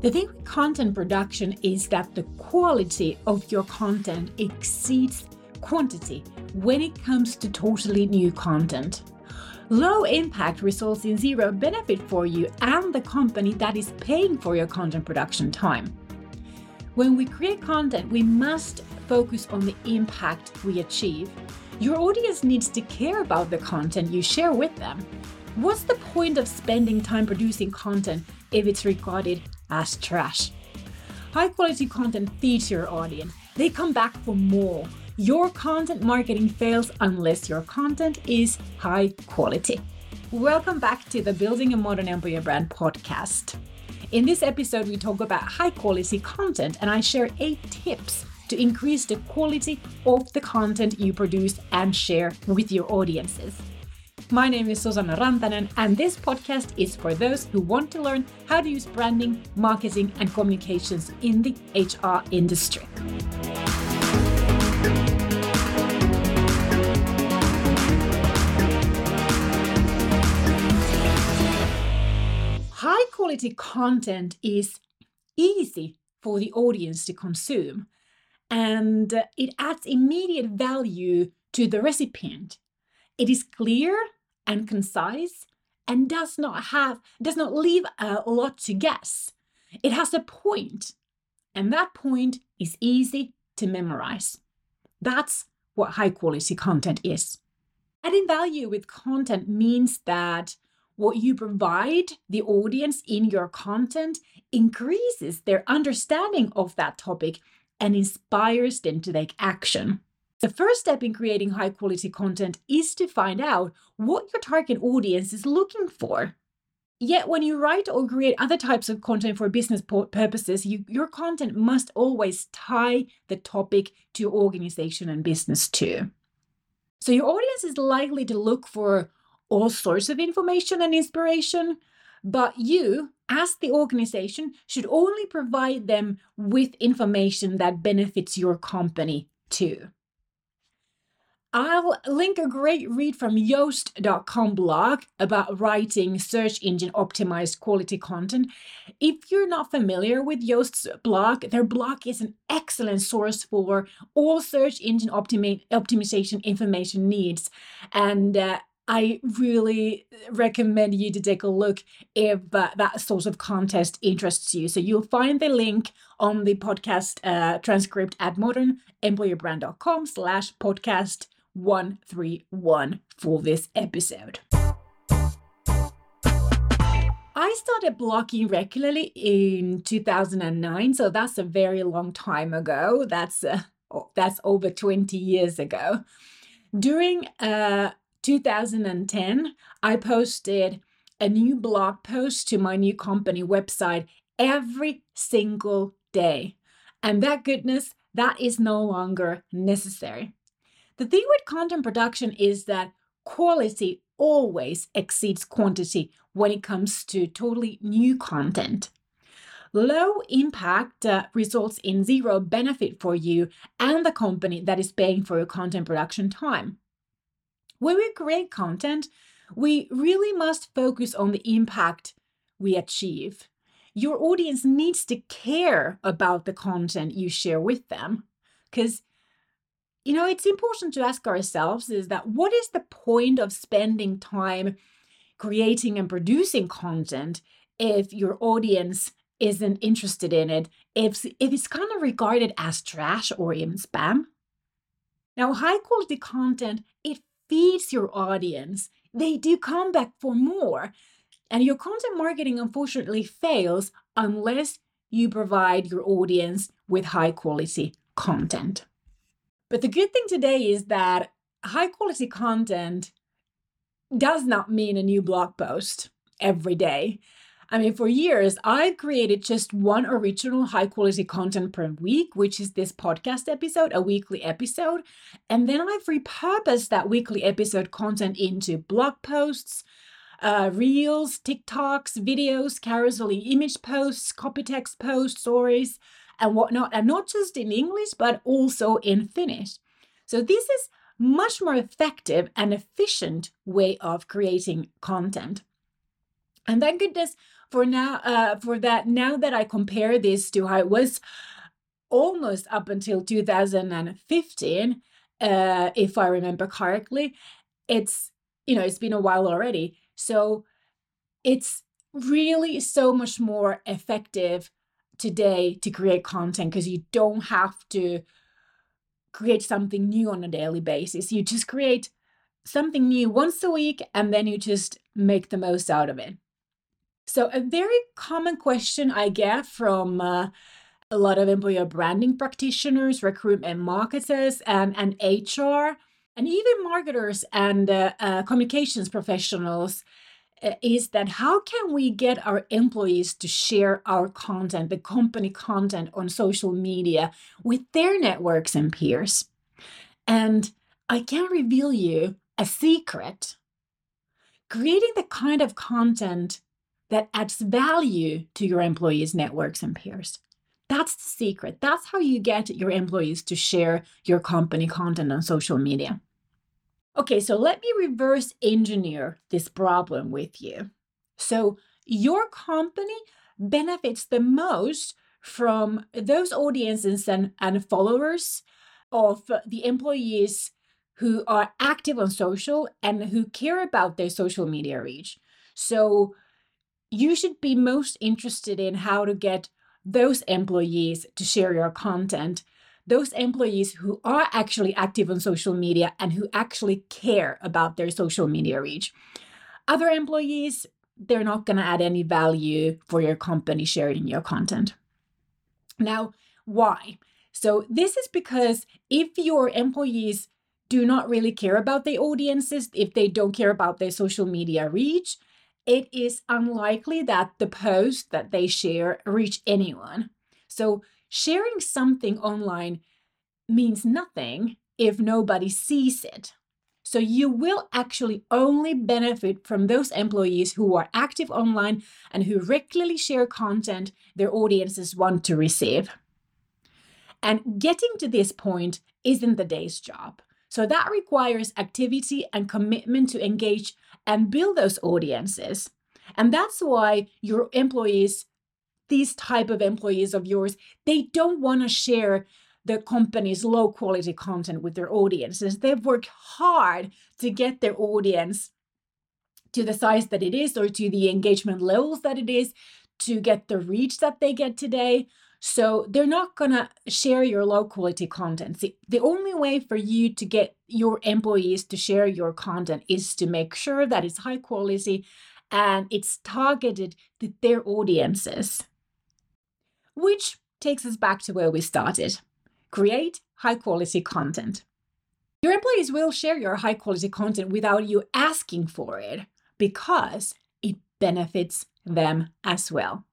The thing with content production is that the quality of your content exceeds quantity when it comes to totally new content. Low impact results in zero benefit for you and the company that is paying for your content production time. When we create content, we must focus on the impact we achieve. Your audience needs to care about the content you share with them. What's the point of spending time producing content if it's regarded as trash? High quality content feeds your audience. They come back for more. Your content marketing fails unless your content is high quality. Welcome back to the Building a Modern Employer Brand podcast. In this episode, we talk about high quality content and I share eight tips to increase the quality of the content you produce and share with your audiences. My name is Susanna Rantanen, and this podcast is for those who want to learn how to use branding, marketing, and communications in the HR industry. High quality content is easy for the audience to consume and uh, it adds immediate value to the recipient. It is clear and concise and does not have does not leave a lot to guess. It has a point, and that point is easy to memorize. That's what high quality content is. Adding value with content means that what you provide the audience in your content increases their understanding of that topic and inspires them to take action. The first step in creating high quality content is to find out what your target audience is looking for. Yet, when you write or create other types of content for business purposes, you, your content must always tie the topic to your organization and business too. So, your audience is likely to look for all sorts of information and inspiration, but you, as the organization, should only provide them with information that benefits your company too. I'll link a great read from Yoast.com blog about writing search engine optimized quality content. If you're not familiar with Yoast's blog, their blog is an excellent source for all search engine optimi- optimization information needs. And uh, I really recommend you to take a look if uh, that sort of contest interests you. So you'll find the link on the podcast uh, transcript at modernemployerbrand.com slash podcast 131 for this episode. I started blogging regularly in 2009, so that's a very long time ago. That's uh, that's over 20 years ago. During uh, 2010, I posted a new blog post to my new company website every single day. And that goodness, that is no longer necessary. The thing with content production is that quality always exceeds quantity when it comes to totally new content. Low impact uh, results in zero benefit for you and the company that is paying for your content production time. When we create content, we really must focus on the impact we achieve. Your audience needs to care about the content you share with them. Because, you know, it's important to ask ourselves is that what is the point of spending time creating and producing content if your audience isn't interested in it, if, if it's kind of regarded as trash or even spam? Now, high quality content, it feeds your audience, they do come back for more. And your content marketing unfortunately fails unless you provide your audience with high quality content. But the good thing today is that high quality content does not mean a new blog post every day. I mean, for years, I created just one original high quality content per week, which is this podcast episode, a weekly episode. And then I've repurposed that weekly episode content into blog posts, uh, reels, TikToks, videos, carousel image posts, copy text posts, stories, and whatnot. And not just in English, but also in Finnish. So this is much more effective and efficient way of creating content. And thank goodness for now, uh, for that, now that I compare this to how it was almost up until 2015, uh, if I remember correctly, it's you know it's been a while already. So it's really so much more effective today to create content because you don't have to create something new on a daily basis. You just create something new once a week and then you just make the most out of it. So, a very common question I get from uh, a lot of employer branding practitioners, recruitment marketers, and, and HR, and even marketers and uh, uh, communications professionals Uh, is that how can we get our employees to share our content, the company content on social media with their networks and peers? And I can reveal you a secret. Creating the kind of content that adds value to your employees' networks and peers. That's the secret. That's how you get your employees to share your company content on social media. Okay, so let me reverse engineer this problem with you. So, your company benefits the most from those audiences and, and followers of the employees who are active on social and who care about their social media reach. So, you should be most interested in how to get those employees to share your content those employees who are actually active on social media and who actually care about their social media reach. Other employees, they're not going to add any value for your company sharing your content. Now, why? So, this is because if your employees do not really care about their audiences, if they don't care about their social media reach, it is unlikely that the post that they share reach anyone. So, sharing something online means nothing if nobody sees it. So you will actually only benefit from those employees who are active online and who regularly share content their audiences want to receive. And getting to this point isn't the day's job. So that requires activity and commitment to engage and build those audiences. And that's why your employees these type of employees of yours they don't want to share the company's low quality content with their audiences they've worked hard to get their audience to the size that it is or to the engagement levels that it is to get the reach that they get today so they're not going to share your low quality content. The only way for you to get your employees to share your content is to make sure that it's high quality and it's targeted to their audiences. Which takes us back to where we started create high quality content. Your employees will share your high quality content without you asking for it because it benefits them as well.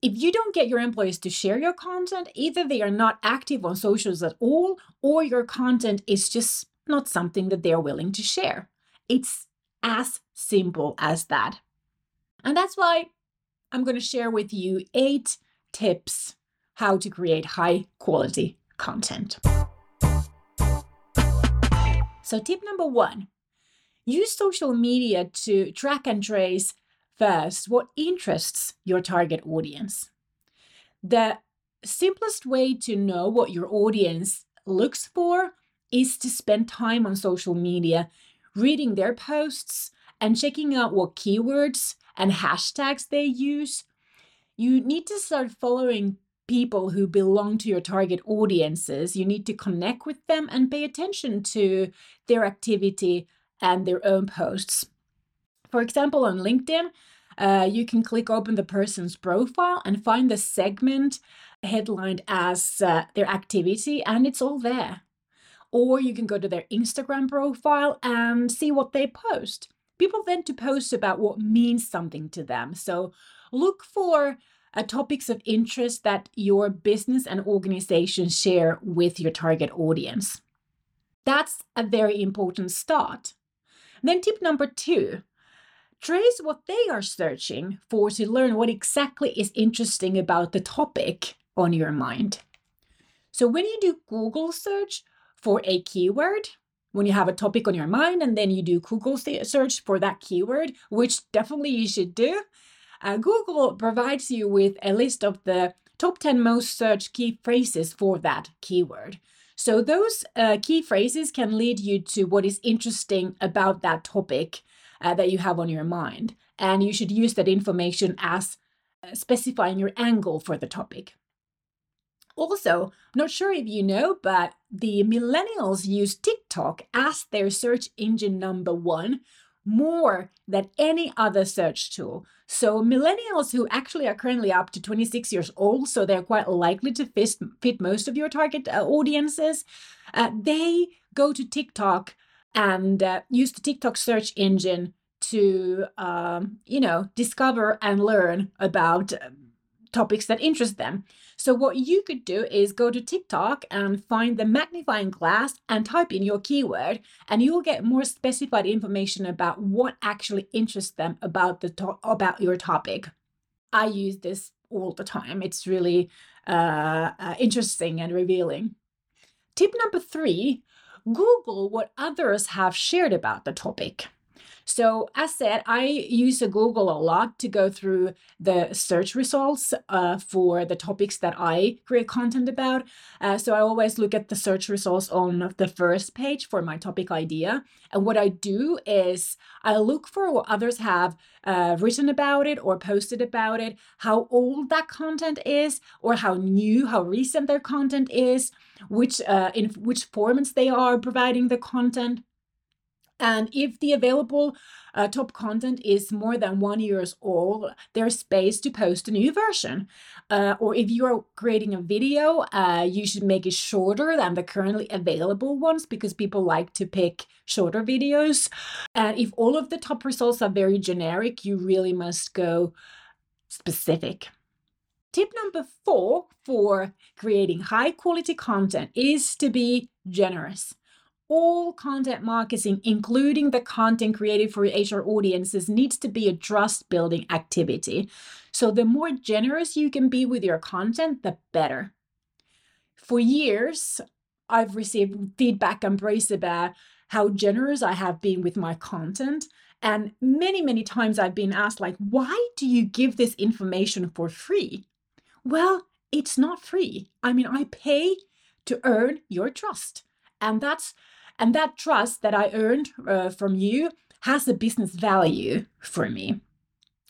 If you don't get your employees to share your content, either they are not active on socials at all, or your content is just not something that they're willing to share. It's as simple as that. And that's why I'm going to share with you eight tips how to create high quality content. So, tip number one use social media to track and trace first what interests your target audience. The simplest way to know what your audience looks for is to spend time on social media, reading their posts and checking out what keywords and hashtags they use you need to start following people who belong to your target audiences. You need to connect with them and pay attention to their activity and their own posts. For example, on LinkedIn, uh, you can click open the person's profile and find the segment headlined as uh, their activity, and it's all there. Or you can go to their Instagram profile and see what they post. People tend to post about what means something to them. So look for uh, topics of interest that your business and organization share with your target audience. That's a very important start. Then, tip number two trace what they are searching for to learn what exactly is interesting about the topic on your mind. So, when you do Google search for a keyword, when you have a topic on your mind and then you do Google search for that keyword, which definitely you should do, uh, Google provides you with a list of the top 10 most searched key phrases for that keyword. So those uh, key phrases can lead you to what is interesting about that topic uh, that you have on your mind. And you should use that information as uh, specifying your angle for the topic. Also, not sure if you know, but the millennials use TikTok as their search engine number one more than any other search tool. So, millennials who actually are currently up to 26 years old, so they're quite likely to fit, most of your target uh, audiences, uh, they go to TikTok and uh, use the TikTok search engine to, um, you know, discover and learn about um, topics that interest them. So, what you could do is go to TikTok and find the magnifying glass and type in your keyword, and you will get more specified information about what actually interests them about the to- about your topic. I use this all the time. It's really uh, uh, interesting and revealing. Tip number three Google what others have shared about the topic. So, as said, I use Google a lot to go through the search results uh, for the topics that I create content about. Uh, so, I always look at the search results on the first page for my topic idea. And what I do is I look for what others have uh, written about it or posted about it, how old that content is, or how new, how recent their content is, which uh, in which formats they are providing the content and if the available uh, top content is more than one years old, there's space to post a new version. Uh, or if you are creating a video, uh, you should make it shorter than the currently available ones because people like to pick shorter videos. And if all of the top results are very generic, you really must go specific. Tip number four for creating high quality content is to be generous all content marketing, including the content created for HR audiences, needs to be a trust building activity. So, the more generous you can be with your content, the better. For years, I've received feedback and praise about how generous I have been with my content. And many, many times I've been asked, like, why do you give this information for free? Well, it's not free. I mean, I pay to earn your trust. And that's and that trust that I earned uh, from you has a business value for me.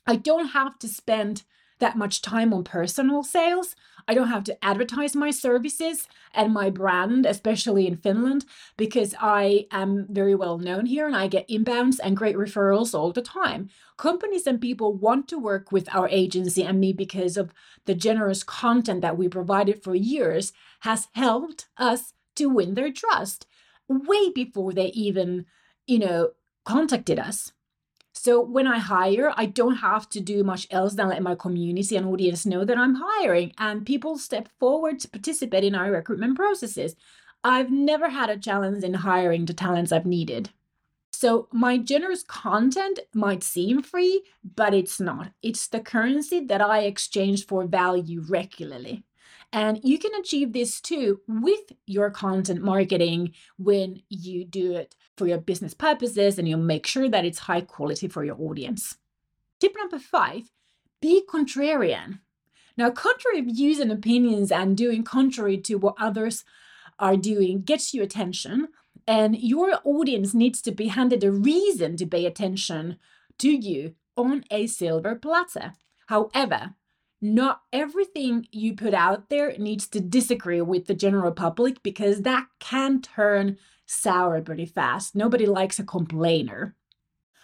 I don't have to spend that much time on personal sales. I don't have to advertise my services and my brand, especially in Finland, because I am very well known here and I get inbounds and great referrals all the time. Companies and people want to work with our agency and me because of the generous content that we provided for years has helped us to win their trust way before they even, you know, contacted us. So when I hire, I don't have to do much else than let my community and audience know that I'm hiring and people step forward to participate in our recruitment processes. I've never had a challenge in hiring the talents I've needed. So my generous content might seem free, but it's not. It's the currency that I exchange for value regularly. And you can achieve this too with your content marketing when you do it for your business purposes and you make sure that it's high quality for your audience. Tip number five be contrarian. Now, contrary views and opinions and doing contrary to what others are doing gets you attention, and your audience needs to be handed a reason to pay attention to you on a silver platter. However, not everything you put out there needs to disagree with the general public because that can turn sour pretty fast. Nobody likes a complainer.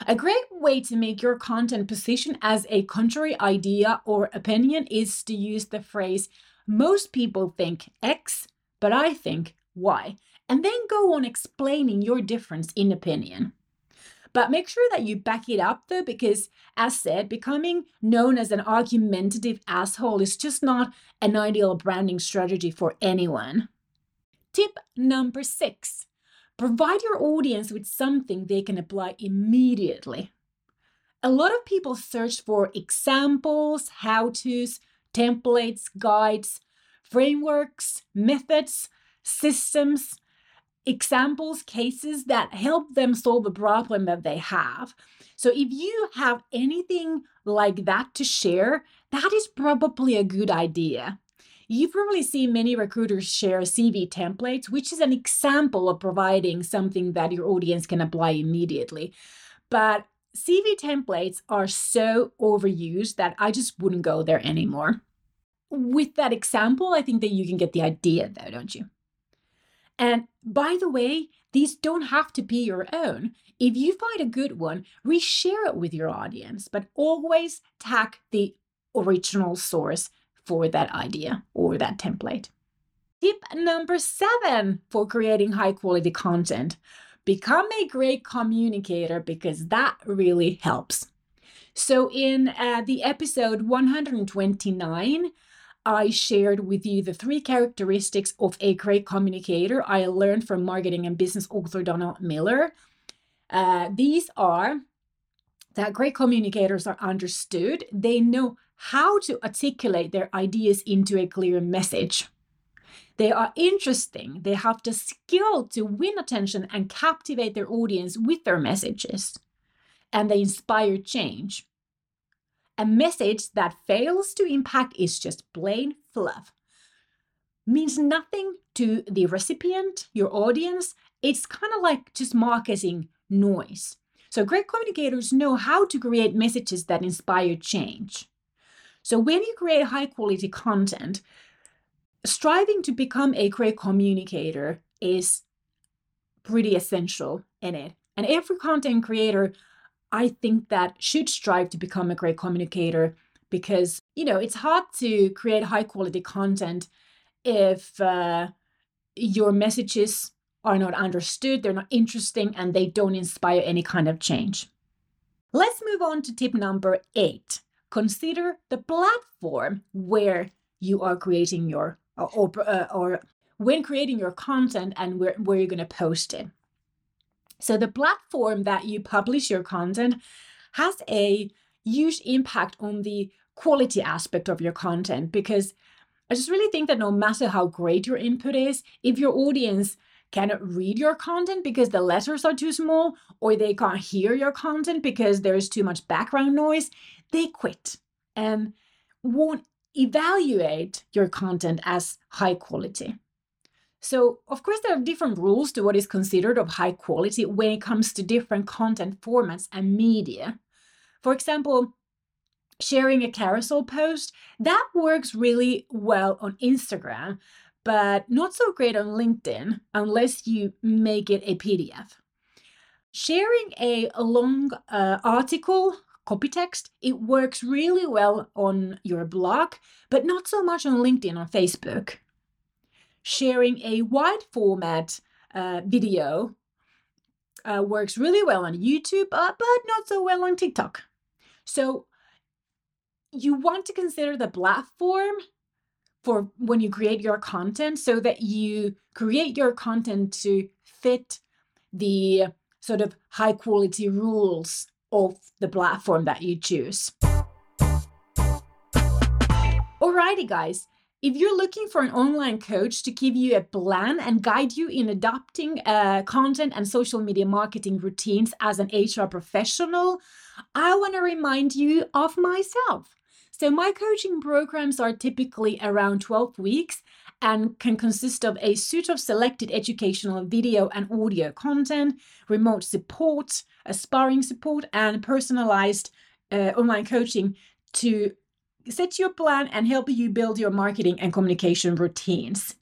A great way to make your content position as a contrary idea or opinion is to use the phrase, most people think X, but I think Y, and then go on explaining your difference in opinion. But make sure that you back it up though, because as said, becoming known as an argumentative asshole is just not an ideal branding strategy for anyone. Tip number six provide your audience with something they can apply immediately. A lot of people search for examples, how to's, templates, guides, frameworks, methods, systems, examples, cases that help them solve a problem that they have. So if you have anything like that to share, that is probably a good idea. You've probably see many recruiters share CV templates, which is an example of providing something that your audience can apply immediately. But CV templates are so overused that I just wouldn't go there anymore. With that example, I think that you can get the idea, though, don't you? And by the way, these don't have to be your own. If you find a good one, reshare it with your audience, but always tag the original source for that idea or that template. Tip number seven for creating high quality content become a great communicator because that really helps. So, in uh, the episode 129, I shared with you the three characteristics of a great communicator I learned from marketing and business author Donald Miller. Uh, these are that great communicators are understood, they know how to articulate their ideas into a clear message. They are interesting, they have the skill to win attention and captivate their audience with their messages, and they inspire change. A message that fails to impact is just plain fluff. Means nothing to the recipient, your audience. It's kind of like just marketing noise. So, great communicators know how to create messages that inspire change. So, when you create high quality content, striving to become a great communicator is pretty essential in it. And every content creator I think that should strive to become a great communicator because, you know, it's hard to create high quality content if uh, your messages are not understood, they're not interesting, and they don't inspire any kind of change. Let's move on to tip number eight. Consider the platform where you are creating your or, or, or when creating your content and where, where you're going to post it. So the platform that you publish your content has a huge impact on the quality aspect of your content because I just really think that no matter how great your input is, if your audience cannot read your content because the letters are too small or they can't hear your content because there's too much background noise, they quit and won't evaluate your content as high quality. So, of course, there are different rules to what is considered of high quality when it comes to different content formats and media. For example, sharing a carousel post, that works really well on Instagram, but not so great on LinkedIn unless you make it a PDF. Sharing a long uh, article, copy text, it works really well on your blog, but not so much on LinkedIn or Facebook sharing a wide format uh, video uh, works really well on YouTube, uh, but not so well on TikTok. So you want to consider the platform for when you create your content so that you create your content to fit the sort of high quality rules of the platform that you choose. Alrighty, guys. If you're looking for an online coach to give you a plan and guide you in adopting uh, content and social media marketing routines as an HR professional, I want to remind you of myself. So, my coaching programs are typically around 12 weeks and can consist of a suite of selected educational video and audio content, remote support, sparring support, and personalized uh, online coaching to set your plan and help you build your marketing and communication routines.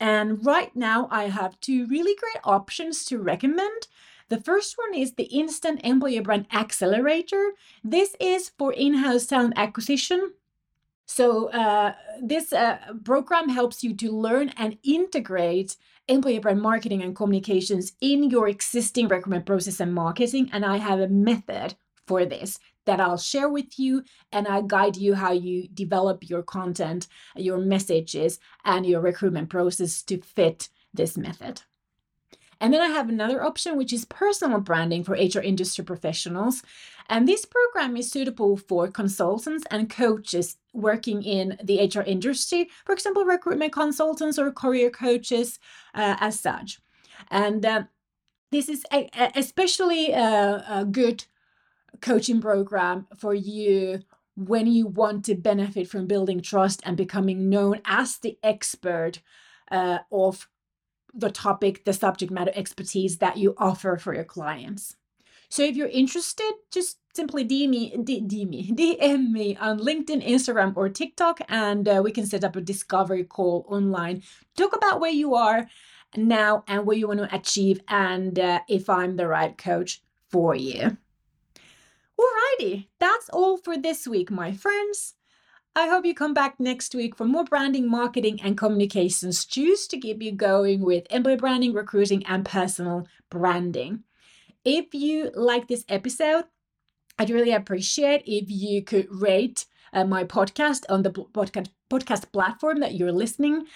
And right now, I have two really great options to recommend. The first one is the Instant Employer Brand Accelerator. This is for in house talent acquisition. So, uh, this uh, program helps you to learn and integrate employer brand marketing and communications in your existing recruitment process and marketing. And I have a method for this that I'll share with you and I guide you how you develop your content, your messages, and your recruitment process to fit this method. And then I have another option, which is personal branding for HR industry professionals. And this program is suitable for consultants and coaches working in the HR industry, for example, recruitment consultants or career coaches uh, as such. And uh, this is a, a especially a good coaching program for you when you want to benefit from building trust and becoming known as the expert uh, of the topic, the subject matter expertise that you offer for your clients. So if you're interested, just simply DM me, DM me, DM me on LinkedIn, Instagram, or TikTok, and uh, we can set up a discovery call online. Talk about where you are now and what you want to achieve, and uh, if I'm the right coach for you. Alrighty, that's all for this week, my friends. I hope you come back next week for more branding, marketing, and communications juice to keep you going with employee branding, recruiting, and personal branding. If you like this episode, I'd really appreciate if you could rate uh, my podcast on the podcast podcast platform that you're listening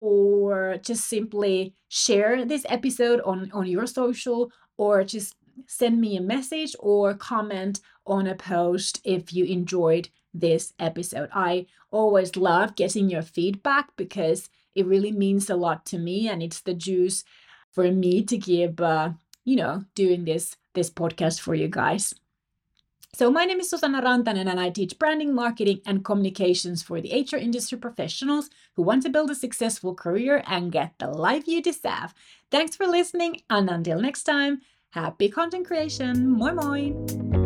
or just simply share this episode on on your social or just send me a message or comment on a post if you enjoyed this episode. I always love getting your feedback because it really means a lot to me and it's the juice for me to give uh, you know doing this this podcast for you guys. So my name is Susanna Rantanen and I teach branding, marketing and communications for the HR industry professionals who want to build a successful career and get the life you deserve. Thanks for listening and until next time, happy content creation. Moi moi.